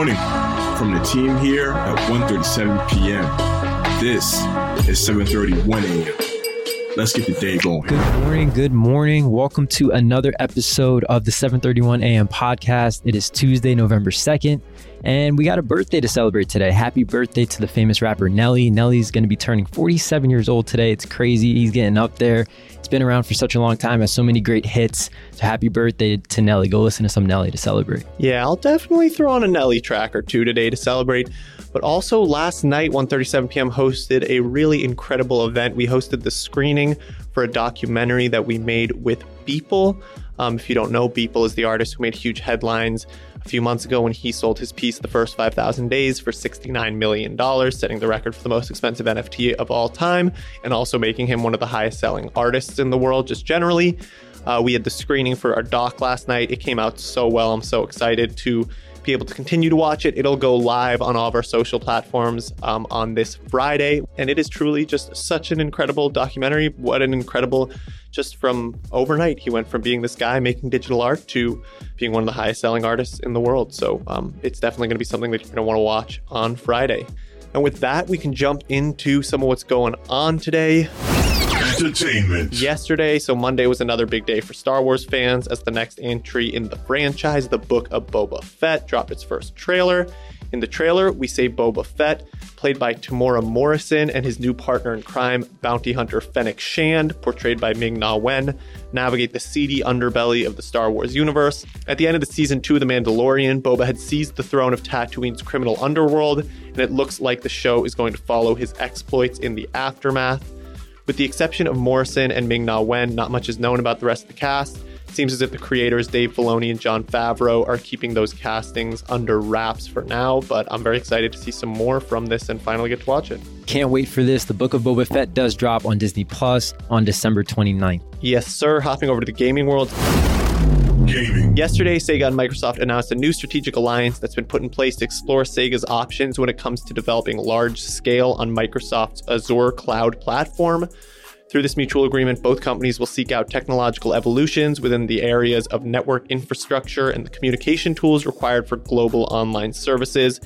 morning from the team here at 1.37 p.m. This is 7.31 a.m. Let's get the day going. Good morning. Good morning. Welcome to another episode of the 731 AM podcast. It is Tuesday, November 2nd, and we got a birthday to celebrate today. Happy birthday to the famous rapper Nelly. Nelly's going to be turning 47 years old today. It's crazy. He's getting up there. It's been around for such a long time, has so many great hits. So happy birthday to Nelly. Go listen to some Nelly to celebrate. Yeah, I'll definitely throw on a Nelly track or two today to celebrate. But also last night, 1:37 p.m. hosted a really incredible event. We hosted the screening for a documentary that we made with Beeple. Um, if you don't know, Beeple is the artist who made huge headlines a few months ago when he sold his piece, The First 5,000 Days, for $69 million, setting the record for the most expensive NFT of all time, and also making him one of the highest selling artists in the world just generally. Uh, we had the screening for our doc last night. It came out so well. I'm so excited to be able to continue to watch it. It'll go live on all of our social platforms um, on this Friday. And it is truly just such an incredible documentary. What an incredible, just from overnight, he went from being this guy making digital art to being one of the highest selling artists in the world. So um, it's definitely going to be something that you're going to want to watch on Friday. And with that, we can jump into some of what's going on today. Entertainment. Yesterday, so Monday was another big day for Star Wars fans as the next entry in the franchise, The Book of Boba Fett, dropped its first trailer. In the trailer, we say Boba Fett, played by Temuera Morrison, and his new partner in crime, bounty hunter Fennec Shand, portrayed by Ming Na Wen, navigate the seedy underbelly of the Star Wars universe. At the end of the season two of The Mandalorian, Boba had seized the throne of Tatooine's criminal underworld, and it looks like the show is going to follow his exploits in the aftermath. With the exception of Morrison and Ming Na Wen, not much is known about the rest of the cast. It seems as if the creators Dave Filoni and Jon Favreau are keeping those castings under wraps for now, but I'm very excited to see some more from this and finally get to watch it. Can't wait for this. The Book of Boba Fett does drop on Disney Plus on December 29th. Yes, sir. Hopping over to the gaming world. Gaming. Yesterday, Sega and Microsoft announced a new strategic alliance that's been put in place to explore Sega's options when it comes to developing large scale on Microsoft's Azure cloud platform. Through this mutual agreement, both companies will seek out technological evolutions within the areas of network infrastructure and the communication tools required for global online services.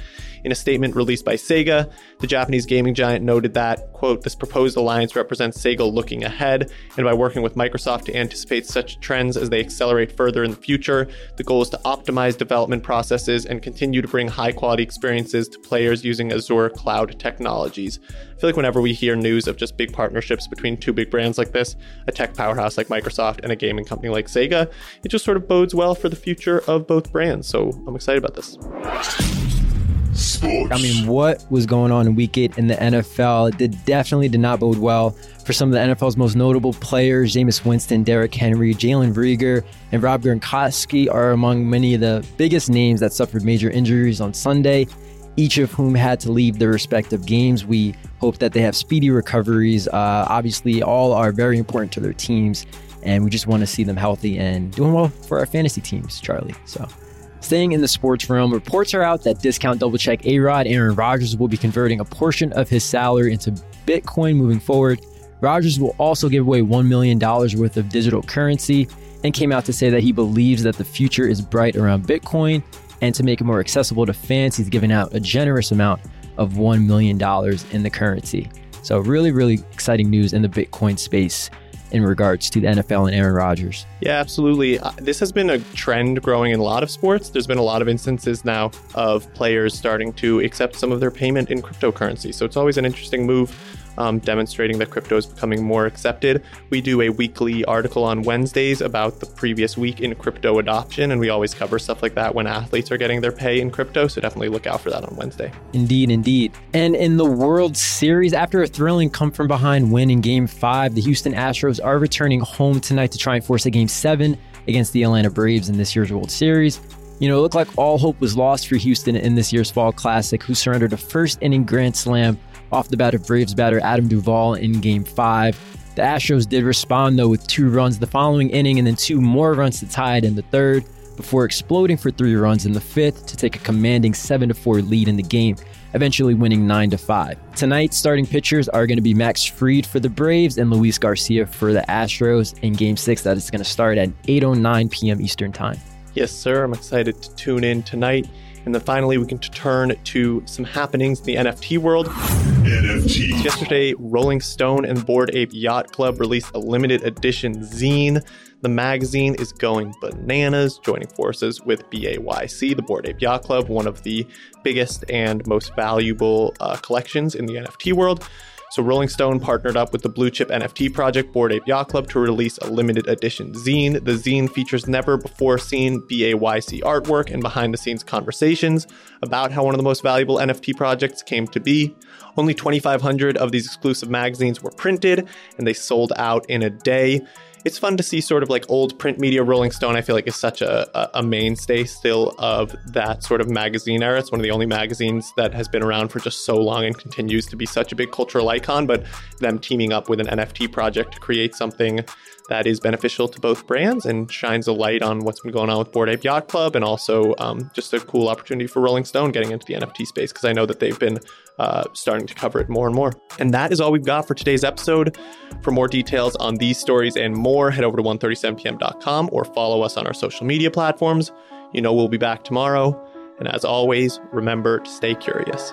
In a statement released by Sega, the Japanese gaming giant noted that, quote, this proposed alliance represents Sega looking ahead, and by working with Microsoft to anticipate such trends as they accelerate further in the future, the goal is to optimize development processes and continue to bring high quality experiences to players using Azure cloud technologies. I feel like whenever we hear news of just big partnerships between two big brands like this, a tech powerhouse like Microsoft and a gaming company like Sega, it just sort of bodes well for the future of both brands. So I'm excited about this. Sports. I mean, what was going on in week eight in the NFL? It definitely did not bode well for some of the NFL's most notable players. Jameis Winston, Derrick Henry, Jalen Reagor, and Rob Gronkowski are among many of the biggest names that suffered major injuries on Sunday, each of whom had to leave their respective games. We hope that they have speedy recoveries. Uh, obviously, all are very important to their teams, and we just want to see them healthy and doing well for our fantasy teams, Charlie. So. Staying in the sports realm, reports are out that discount double check A Rod Aaron Rodgers will be converting a portion of his salary into Bitcoin moving forward. Rodgers will also give away $1 million worth of digital currency and came out to say that he believes that the future is bright around Bitcoin. And to make it more accessible to fans, he's given out a generous amount of $1 million in the currency. So, really, really exciting news in the Bitcoin space in regards to the NFL and Aaron Rodgers. Yeah, absolutely. Uh, this has been a trend growing in a lot of sports. There's been a lot of instances now of players starting to accept some of their payment in cryptocurrency. So it's always an interesting move. Um, demonstrating that crypto is becoming more accepted. We do a weekly article on Wednesdays about the previous week in crypto adoption, and we always cover stuff like that when athletes are getting their pay in crypto. So definitely look out for that on Wednesday. Indeed, indeed. And in the World Series, after a thrilling come from behind win in Game 5, the Houston Astros are returning home tonight to try and force a Game 7 against the Atlanta Braves in this year's World Series. You know, it looked like all hope was lost for Houston in this year's Fall Classic, who surrendered a first inning grand slam off the bat of Braves batter Adam Duvall in Game 5. The Astros did respond, though, with two runs the following inning and then two more runs to tie it in the third before exploding for three runs in the fifth to take a commanding 7 4 lead in the game, eventually winning 9 5. Tonight, starting pitchers are going to be Max Fried for the Braves and Luis Garcia for the Astros in Game 6 that is going to start at 8.09 p.m. Eastern Time. Yes, sir. I'm excited to tune in tonight. And then finally, we can turn to some happenings in the NFT world. NFT. Yesterday, Rolling Stone and Bored Ape Yacht Club released a limited edition zine. The magazine is going bananas, joining forces with BAYC, the Bored Ape Yacht Club, one of the biggest and most valuable uh, collections in the NFT world. So Rolling Stone partnered up with the blue chip NFT project Bored Ape Yacht Club to release a limited edition zine. The zine features never before seen BAYC artwork and behind the scenes conversations about how one of the most valuable NFT projects came to be. Only 2,500 of these exclusive magazines were printed and they sold out in a day it's fun to see sort of like old print media. Rolling Stone, I feel like, is such a, a mainstay still of that sort of magazine era. It's one of the only magazines that has been around for just so long and continues to be such a big cultural icon. But them teaming up with an NFT project to create something that is beneficial to both brands and shines a light on what's been going on with Bored Ape Yacht Club and also um, just a cool opportunity for Rolling Stone getting into the NFT space because I know that they've been uh, starting to cover it more and more. And that is all we've got for today's episode. For more details on these stories and more, head over to 137pm.com or follow us on our social media platforms. You know, we'll be back tomorrow. And as always, remember to stay curious.